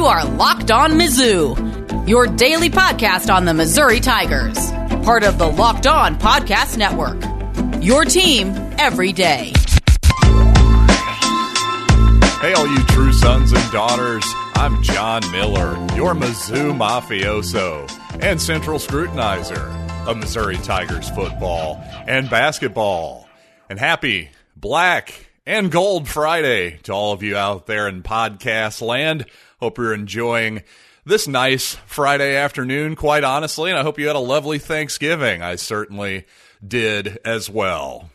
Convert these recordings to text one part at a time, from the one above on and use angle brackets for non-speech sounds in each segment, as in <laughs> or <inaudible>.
You are Locked On Mizzou, your daily podcast on the Missouri Tigers, part of the Locked On Podcast Network. Your team every day. Hey, all you true sons and daughters. I'm John Miller, your Mizzou mafioso and central scrutinizer of Missouri Tigers football and basketball. And happy Black and Gold Friday to all of you out there in podcast land. Hope you're enjoying this nice Friday afternoon, quite honestly, and I hope you had a lovely Thanksgiving. I certainly did as well.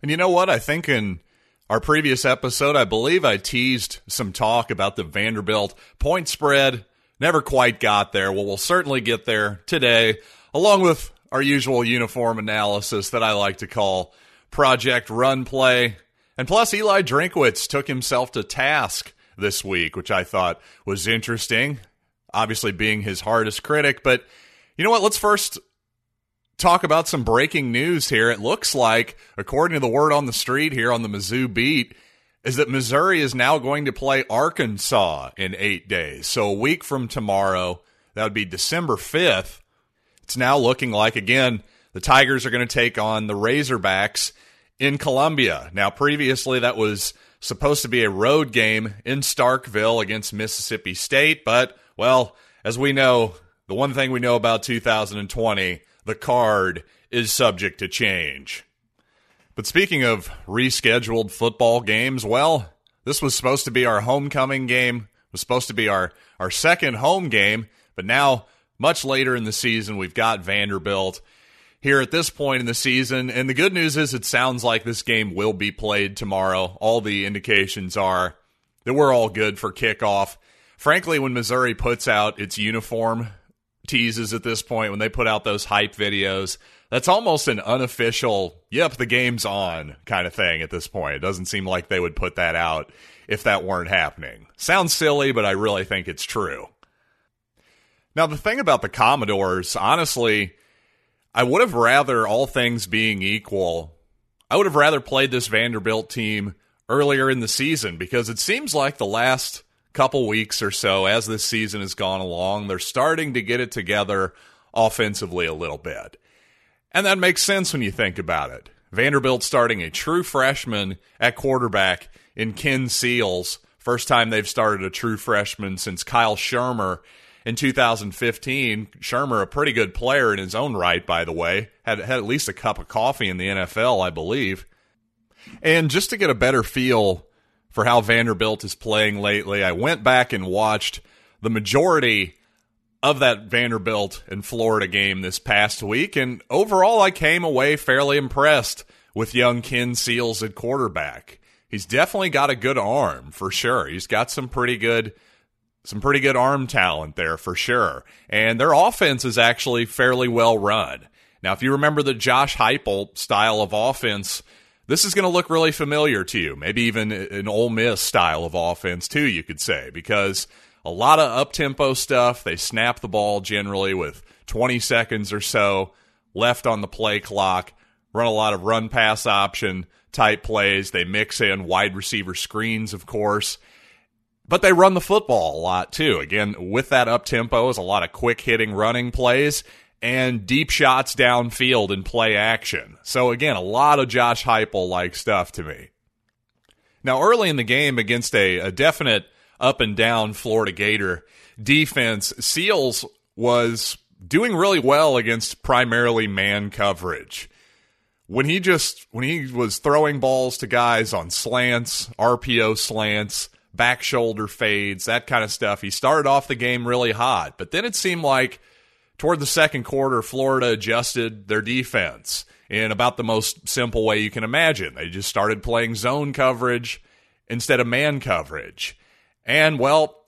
And you know what? I think in our previous episode, I believe I teased some talk about the Vanderbilt point spread. Never quite got there. Well, we'll certainly get there today, along with our usual uniform analysis that I like to call Project Run Play. And plus, Eli Drinkwitz took himself to task this week, which I thought was interesting. Obviously, being his hardest critic. But you know what? Let's first talk about some breaking news here. It looks like, according to the word on the street here on the Mizzou beat, is that Missouri is now going to play Arkansas in eight days. So a week from tomorrow, that would be December 5th. It's now looking like, again, the Tigers are going to take on the Razorbacks in Columbia. Now, previously, that was supposed to be a road game in Starkville against Mississippi State, but, well, as we know, the one thing we know about 2020, the card is subject to change. But speaking of rescheduled football games, well, this was supposed to be our homecoming game, was supposed to be our, our second home game, but now, much later in the season, we've got Vanderbilt here at this point in the season. And the good news is it sounds like this game will be played tomorrow. All the indications are that we're all good for kickoff. Frankly, when Missouri puts out its uniform teases at this point, when they put out those hype videos, that's almost an unofficial, yep, the game's on kind of thing at this point. It doesn't seem like they would put that out if that weren't happening. Sounds silly, but I really think it's true. Now, the thing about the Commodores, honestly, I would have rather, all things being equal, I would have rather played this Vanderbilt team earlier in the season because it seems like the last couple weeks or so, as this season has gone along, they're starting to get it together offensively a little bit. And that makes sense when you think about it. Vanderbilt starting a true freshman at quarterback in Ken Seals. First time they've started a true freshman since Kyle Shurmur in 2015. Shurmur, a pretty good player in his own right, by the way, had had at least a cup of coffee in the NFL, I believe. And just to get a better feel for how Vanderbilt is playing lately, I went back and watched the majority of that Vanderbilt and Florida game this past week, and overall, I came away fairly impressed with young Ken Seals at quarterback. He's definitely got a good arm for sure. He's got some pretty good some pretty good arm talent there for sure. And their offense is actually fairly well run. Now, if you remember the Josh Heupel style of offense, this is going to look really familiar to you. Maybe even an Ole Miss style of offense too, you could say, because a lot of up tempo stuff. They snap the ball generally with 20 seconds or so left on the play clock. Run a lot of run pass option type plays. They mix in wide receiver screens, of course. But they run the football a lot too. Again, with that up tempo is a lot of quick hitting running plays and deep shots downfield and play action. So again, a lot of Josh Heupel like stuff to me. Now, early in the game against a, a definite up and down Florida Gator defense, Seals was doing really well against primarily man coverage. When he just when he was throwing balls to guys on slants, RPO slants, back shoulder fades, that kind of stuff. He started off the game really hot, but then it seemed like toward the second quarter, Florida adjusted their defense in about the most simple way you can imagine. They just started playing zone coverage instead of man coverage. And, well,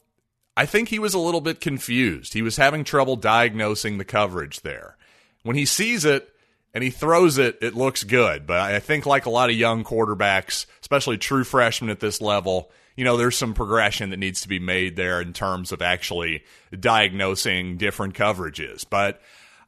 I think he was a little bit confused. He was having trouble diagnosing the coverage there. When he sees it, and he throws it, it looks good. But I think, like a lot of young quarterbacks, especially true freshmen at this level, you know, there's some progression that needs to be made there in terms of actually diagnosing different coverages. But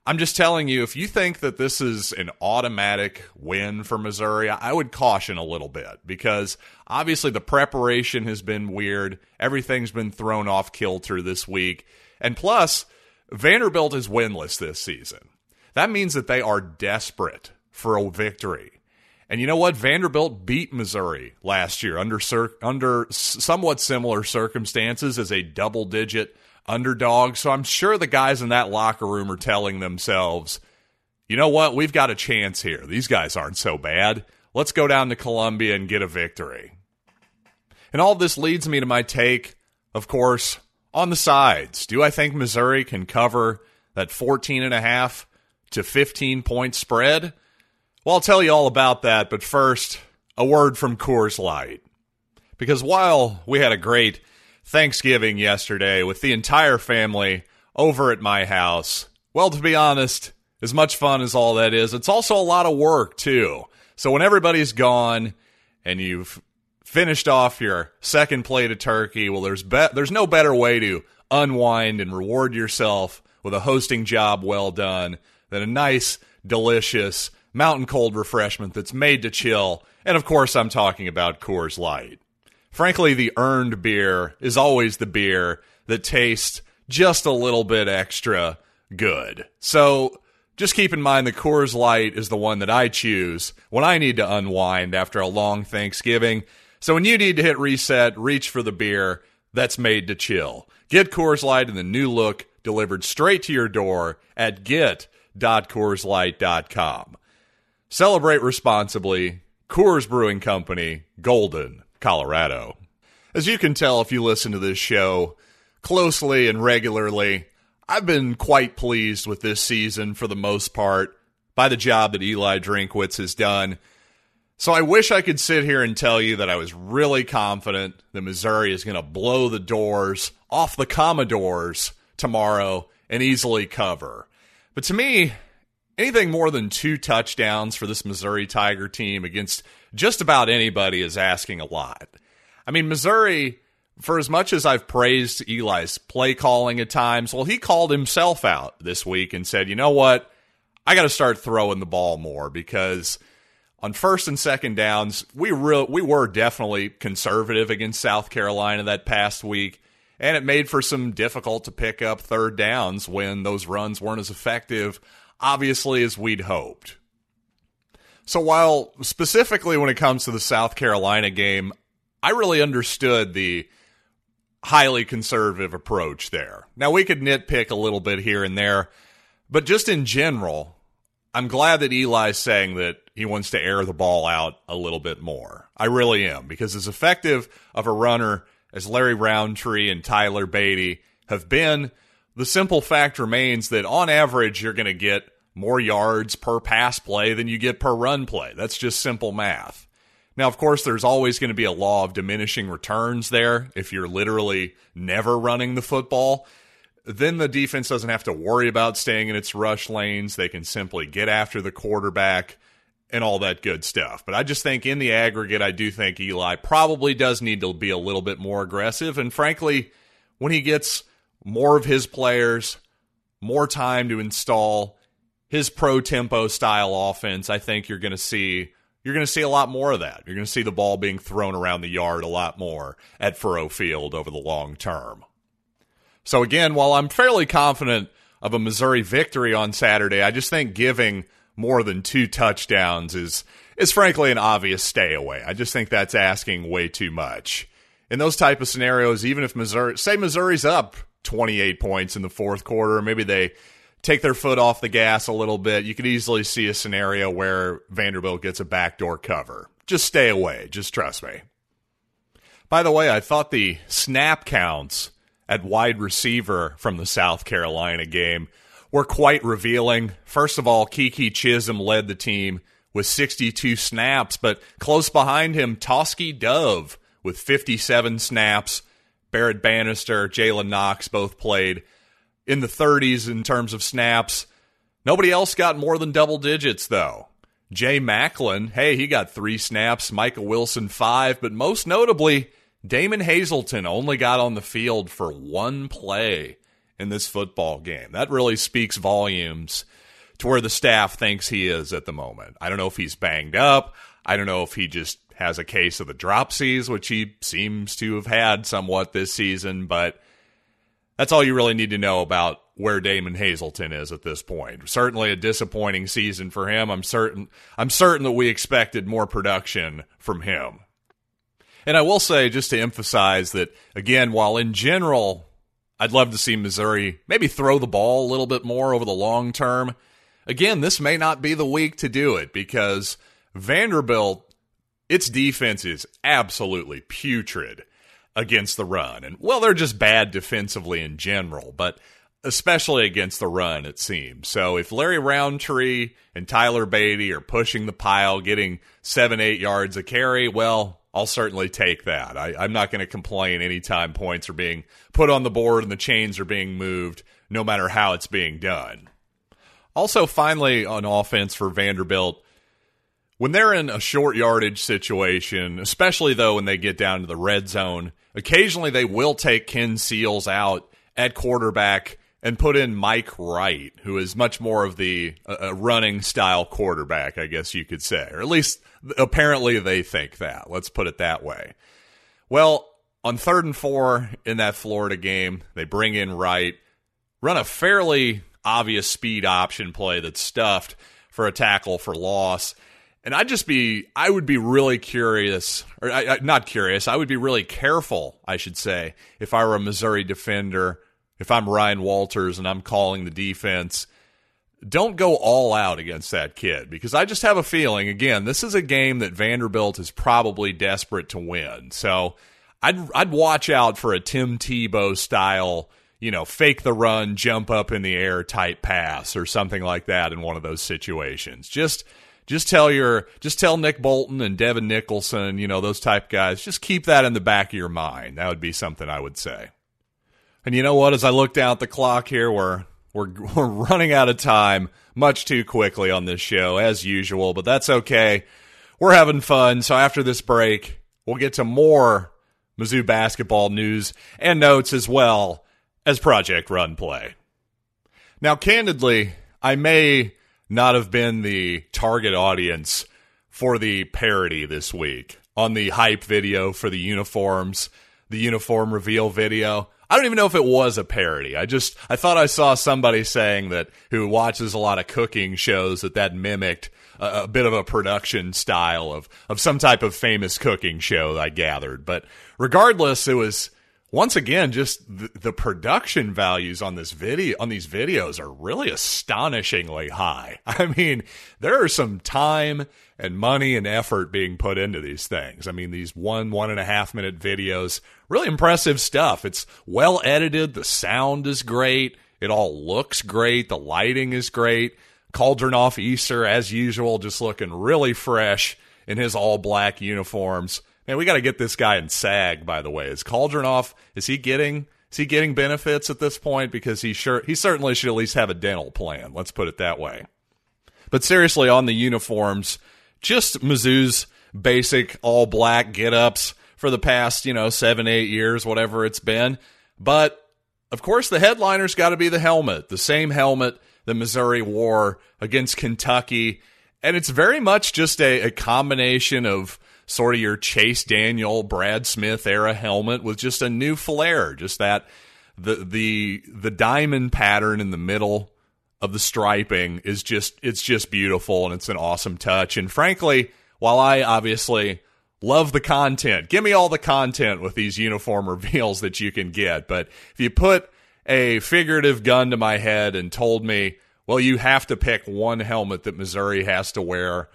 I'm just telling you, if you think that this is an automatic win for Missouri, I would caution a little bit because obviously the preparation has been weird. Everything's been thrown off kilter this week. And plus, Vanderbilt is winless this season. That means that they are desperate for a victory. And you know what? Vanderbilt beat Missouri last year under under somewhat similar circumstances as a double digit underdog. So I'm sure the guys in that locker room are telling themselves, you know what? We've got a chance here. These guys aren't so bad. Let's go down to Columbia and get a victory. And all this leads me to my take, of course, on the sides. Do I think Missouri can cover that 14 and a half to 15 point spread? Well, I'll tell you all about that, but first, a word from Coors Light. Because while we had a great Thanksgiving yesterday with the entire family over at my house. Well, to be honest, as much fun as all that is, it's also a lot of work too. So when everybody's gone and you've finished off your second plate of turkey, well, there's be- there's no better way to unwind and reward yourself with a hosting job well done than a nice, delicious mountain cold refreshment that's made to chill. And of course, I'm talking about Coors Light. Frankly, the earned beer is always the beer that tastes just a little bit extra good. So just keep in mind the Coors Light is the one that I choose when I need to unwind after a long Thanksgiving. So when you need to hit reset, reach for the beer that's made to chill. Get Coors Light in the new look delivered straight to your door at get.coorslight.com. Celebrate responsibly. Coors Brewing Company, Golden, Colorado. As you can tell if you listen to this show closely and regularly, I've been quite pleased with this season for the most part by the job that Eli Drinkwitz has done. So I wish I could sit here and tell you that I was really confident that Missouri is going to blow the doors off the Commodores tomorrow and easily cover. But to me, anything more than two touchdowns for this Missouri Tiger team against just about anybody is asking a lot. I mean, Missouri, for as much as I've praised Eli's play calling at times, well, he called himself out this week and said, you know what? I got to start throwing the ball more because on first and second downs, we real we were definitely conservative against South Carolina that past week, and it made for some difficult to pick up third downs when those runs weren't as effective obviously as we'd hoped. So while specifically when it comes to the South Carolina game, I really understood the highly conservative approach there. Now we could nitpick a little bit here and there, but just in general, I'm glad that Eli's saying that he wants to air the ball out a little bit more. I really am because as effective of a runner as Larry Rountree and Tyler Badie have been, the simple fact remains that on average, you're going to get more yards per pass play than you get per run play. That's just simple math. Now, of course, there's always going to be a law of diminishing returns there. If you're literally never running the football, then the defense doesn't have to worry about staying in its rush lanes. They can simply get after the quarterback and all that good stuff. But I just think in the aggregate, I do think Eli probably does need to be a little bit more aggressive. And frankly, when he gets more of his players, more time to install his pro tempo style offense, I think you're going to see you're going to see a lot more of that. You're going to see the ball being thrown around the yard a lot more at Faurot Field over the long term. So again, while I'm fairly confident of a Missouri victory on Saturday, I just think giving more than two touchdowns is is frankly an obvious stay away. I just think that's asking way too much. In those type of scenarios, even if Missouri say Missouri's up 28 points in the fourth quarter. Maybe they take their foot off the gas a little bit. You could easily see a scenario where Vanderbilt gets a backdoor cover. Just stay away. Just trust me. By the way, I thought the snap counts at wide receiver from the South Carolina game were quite revealing. First of all, Keke Chism led the team with 62 snaps, but close behind him, Tauskie Dove with 57 snaps. Barrett Banister, Jalen Knox both played in the 30s in terms of snaps. Nobody else got more than double digits, though. Jay Maclin, hey, he got three snaps. Michael Wilson, five. But most notably, Damon Hazelton only got on the field for one play in this football game. That really speaks volumes to where the staff thinks he is at the moment. I don't know if he's banged up. I don't know if he just has a case of the dropsies, which he seems to have had somewhat this season, but that's all you really need to know about where Damon Hazelton is at this point. Certainly a disappointing season for him. I'm certain I'm certain that we expected more production from him. And I will say just to emphasize that again, while in general I'd love to see Missouri maybe throw the ball a little bit more over the long term, again, this may not be the week to do it because Vanderbilt its defense is absolutely putrid against the run. And well, they're just bad defensively in general, but especially against the run, it seems. So if Larry Rountree and Tyler Badie are pushing the pile, getting seven, eight yards a carry, well, I'll certainly take that. I, am not going to complain anytime points are being put on the board and the chains are being moved, no matter how it's being done. Also, finally, on offense for Vanderbilt, when they're in a short yardage situation, especially though when they get down to the red zone, occasionally they will take Ken Seals out at quarterback and put in Mike Wright, who is much more of the uh, running style quarterback, I guess you could say, or at least apparently they think that. Let's put it that way. Well, on third and four in that Florida game, they bring in Wright, run a fairly obvious speed option play that's stuffed for a tackle for loss. And I'd just be, I would be really curious, or I, I, not curious, I would be really careful, I should say, if I were a Missouri defender if I'm Ryan Walters and I'm calling the defense, don't go all out against that kid because I just have a feeling, again, this is a game that Vanderbilt is probably desperate to win. So I'd, I'd watch out for a Tim Tebow style, you know, fake the run, jump up in the air type pass or something like that in one of those situations. Just just tell your just tell Nick Bolton and Devin Nicholson, you know, those type guys, just keep that in the back of your mind. That would be something I would say. And you know what? As I look down at the clock here, we're we're <laughs> we're running out of time much too quickly on this show as usual, but that's okay. We're having fun. So after this break, we'll get to more Mizzou basketball news and notes as well as Project Run Play. Now, candidly, I may not have been the target audience for the parody this week on the hype video for the uniforms, the uniform reveal video. I don't even know if it was a parody. I just I thought I saw somebody saying that who watches a lot of cooking shows that that mimicked a, a bit of a production style of of some type of famous cooking show. I gathered, but regardless, it was once again just the, the production values on this video on these videos are really astonishingly high. <laughs> I mean, there are some time and money and effort being put into these things. I mean, these one, one and a half minute videos, really impressive stuff. It's well edited. The sound is great. It all looks great. The lighting is great. Cauldron-Off Easter, as usual, just looking really fresh in his all black uniforms. Man, we got to get this guy in SAG, by the way. Is Cauldron-Off, is he getting, is he getting benefits at this point? Because he sure, he certainly should at least have a dental plan. Let's put it that way. But seriously, on the uniforms, just Mizzou's basic all black get ups for the past, you know, seven, eight years, whatever it's been. But of course, the headliner's got to be the helmet, the same helmet that Missouri wore against Kentucky. And it's very much just a, a combination of sort of your Chase Daniel, Brad Smith era helmet with just a new flair, just that the the the diamond pattern in the middle of the striping is just it's just beautiful and it's an awesome touch. And frankly, while I obviously love the content, give me all the content with these uniform <laughs> reveals that you can get. But if you put a figurative gun to my head and told me, well, you have to pick one helmet that Missouri has to wear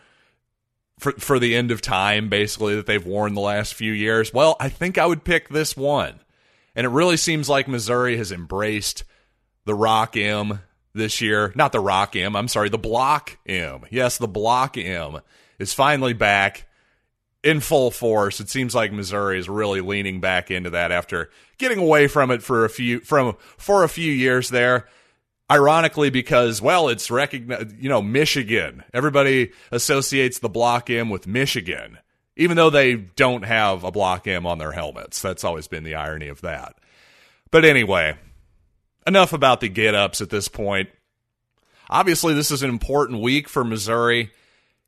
for for the end of time, basically that they've worn the last few years. Well, I think I would pick this one. And it really seems like Missouri has embraced the Rock M this year. Not the Rock M, I'm sorry, the Block M. Yes, the Block M is finally back in full force. It seems like Missouri is really leaning back into that after getting away from it for a few from for a few years there. Ironically, because well, it's recognized. You know, Michigan. Everybody associates the Block M with Michigan, even though they don't have a Block M on their helmets. That's always been the irony of that. But anyway, enough about the get ups at this point. Obviously, this is an important week for Missouri.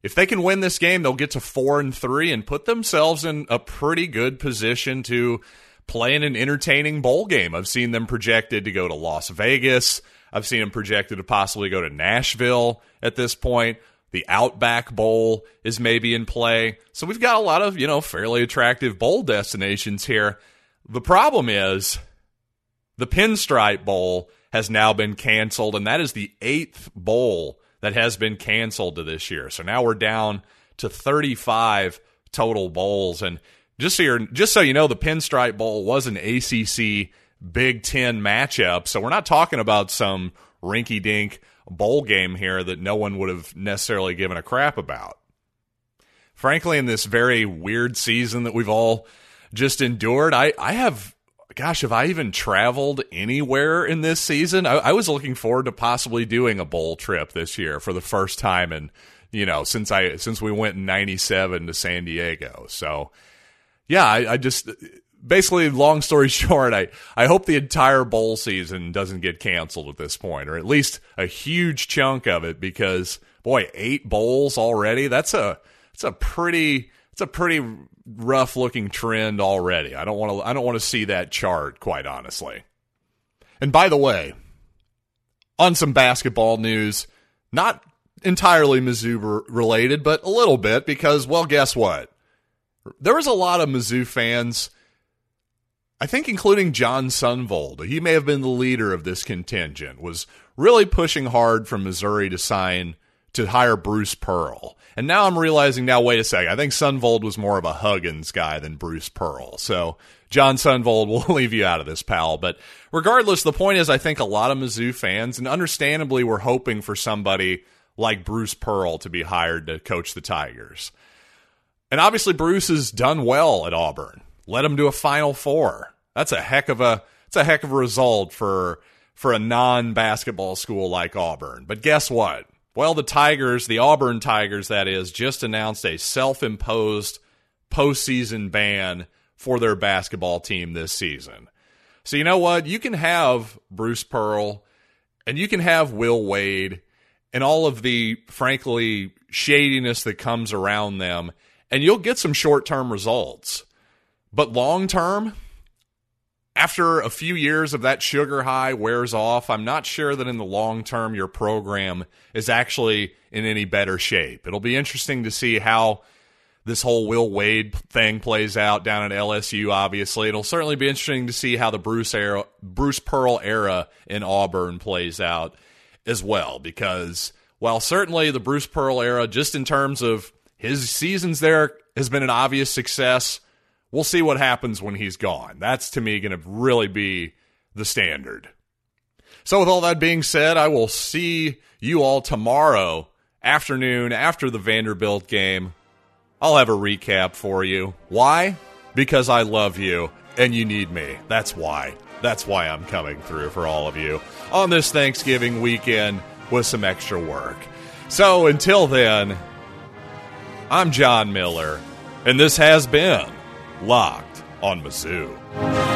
If they can win this game, they'll get to four and three and put themselves in a pretty good position to play in an entertaining bowl game. I've seen them projected to go to Las Vegas. I've seen him projected to possibly go to Nashville at this point. The Outback Bowl is maybe in play. So we've got a lot of, you know, fairly attractive bowl destinations here. The problem is the Pinstripe Bowl has now been canceled, and that is the eighth bowl that has been canceled to this year. So now we're down to 35 total bowls. And just so, just so you know, the Pinstripe Bowl was an ACC Big Ten matchup. So we're not talking about some rinky dink bowl game here that no one would have necessarily given a crap about. Frankly, in this very weird season that we've all just endured, I, I have gosh, have I even traveled anywhere in this season? I, I, was looking forward to possibly doing a bowl trip this year for the first time, and you know, since I since we went in '97 to San Diego. So, yeah, I, I, just basically, long story <laughs> short, I I hope the entire bowl season doesn't get canceled at this point, or at least a huge chunk of it, because boy, eight bowls already. That's a that's a pretty it's a pretty rough looking trend already. I don't want to I don't want to see that chart quite honestly. And by the way, on some basketball news, not entirely Mizzou related, but a little bit because well, guess what? There was a lot of Mizzou fans I think including Jon Sundvold, he may have been the leader of this contingent, was really pushing hard from Missouri to sign to hire Bruce Pearl. And now I'm realizing now, wait a second, I think Sundvold was more of a Huggins guy than Bruce Pearl. So Jon Sundvold <laughs> will leave you out of this, pal. But regardless, the point is, I think a lot of Mizzou fans, and understandably, were hoping for somebody like Bruce Pearl to be hired to coach the Tigers. And obviously, Bruce has done well at Auburn. Led them to a Final Four. That's a heck of a that's a heck of a result for for a non basketball school like Auburn. But guess what? Well, the Tigers, the Auburn Tigers, that is, just announced a self imposed postseason ban for their basketball team this season. So, you know what? You can have Bruce Pearl and you can have Will Wade and all of the, frankly, shadiness that comes around them, and you'll get some short term results. But long term, after a few years of that sugar high wears off, I'm not sure that in the long term your program is actually in any better shape. It'll be interesting to see how this whole Will Wade thing plays out down at LSU. Obviously, it'll certainly be interesting to see how the Bruce era, Bruce Pearl era in Auburn plays out as well. Because while certainly the Bruce Pearl era, just in terms of his seasons there, has been an obvious success we'll see what happens when he's gone. That's to me going to really be the standard. So, with all that being said, I will see you all tomorrow afternoon after the Vanderbilt game. I'll have a recap for you. Why? Because I love you and you need me. That's why. That's why I'm coming through for all of you on this Thanksgiving weekend with some extra work. So, until then, I'm John Miller, and this has been Locked on Mizzou.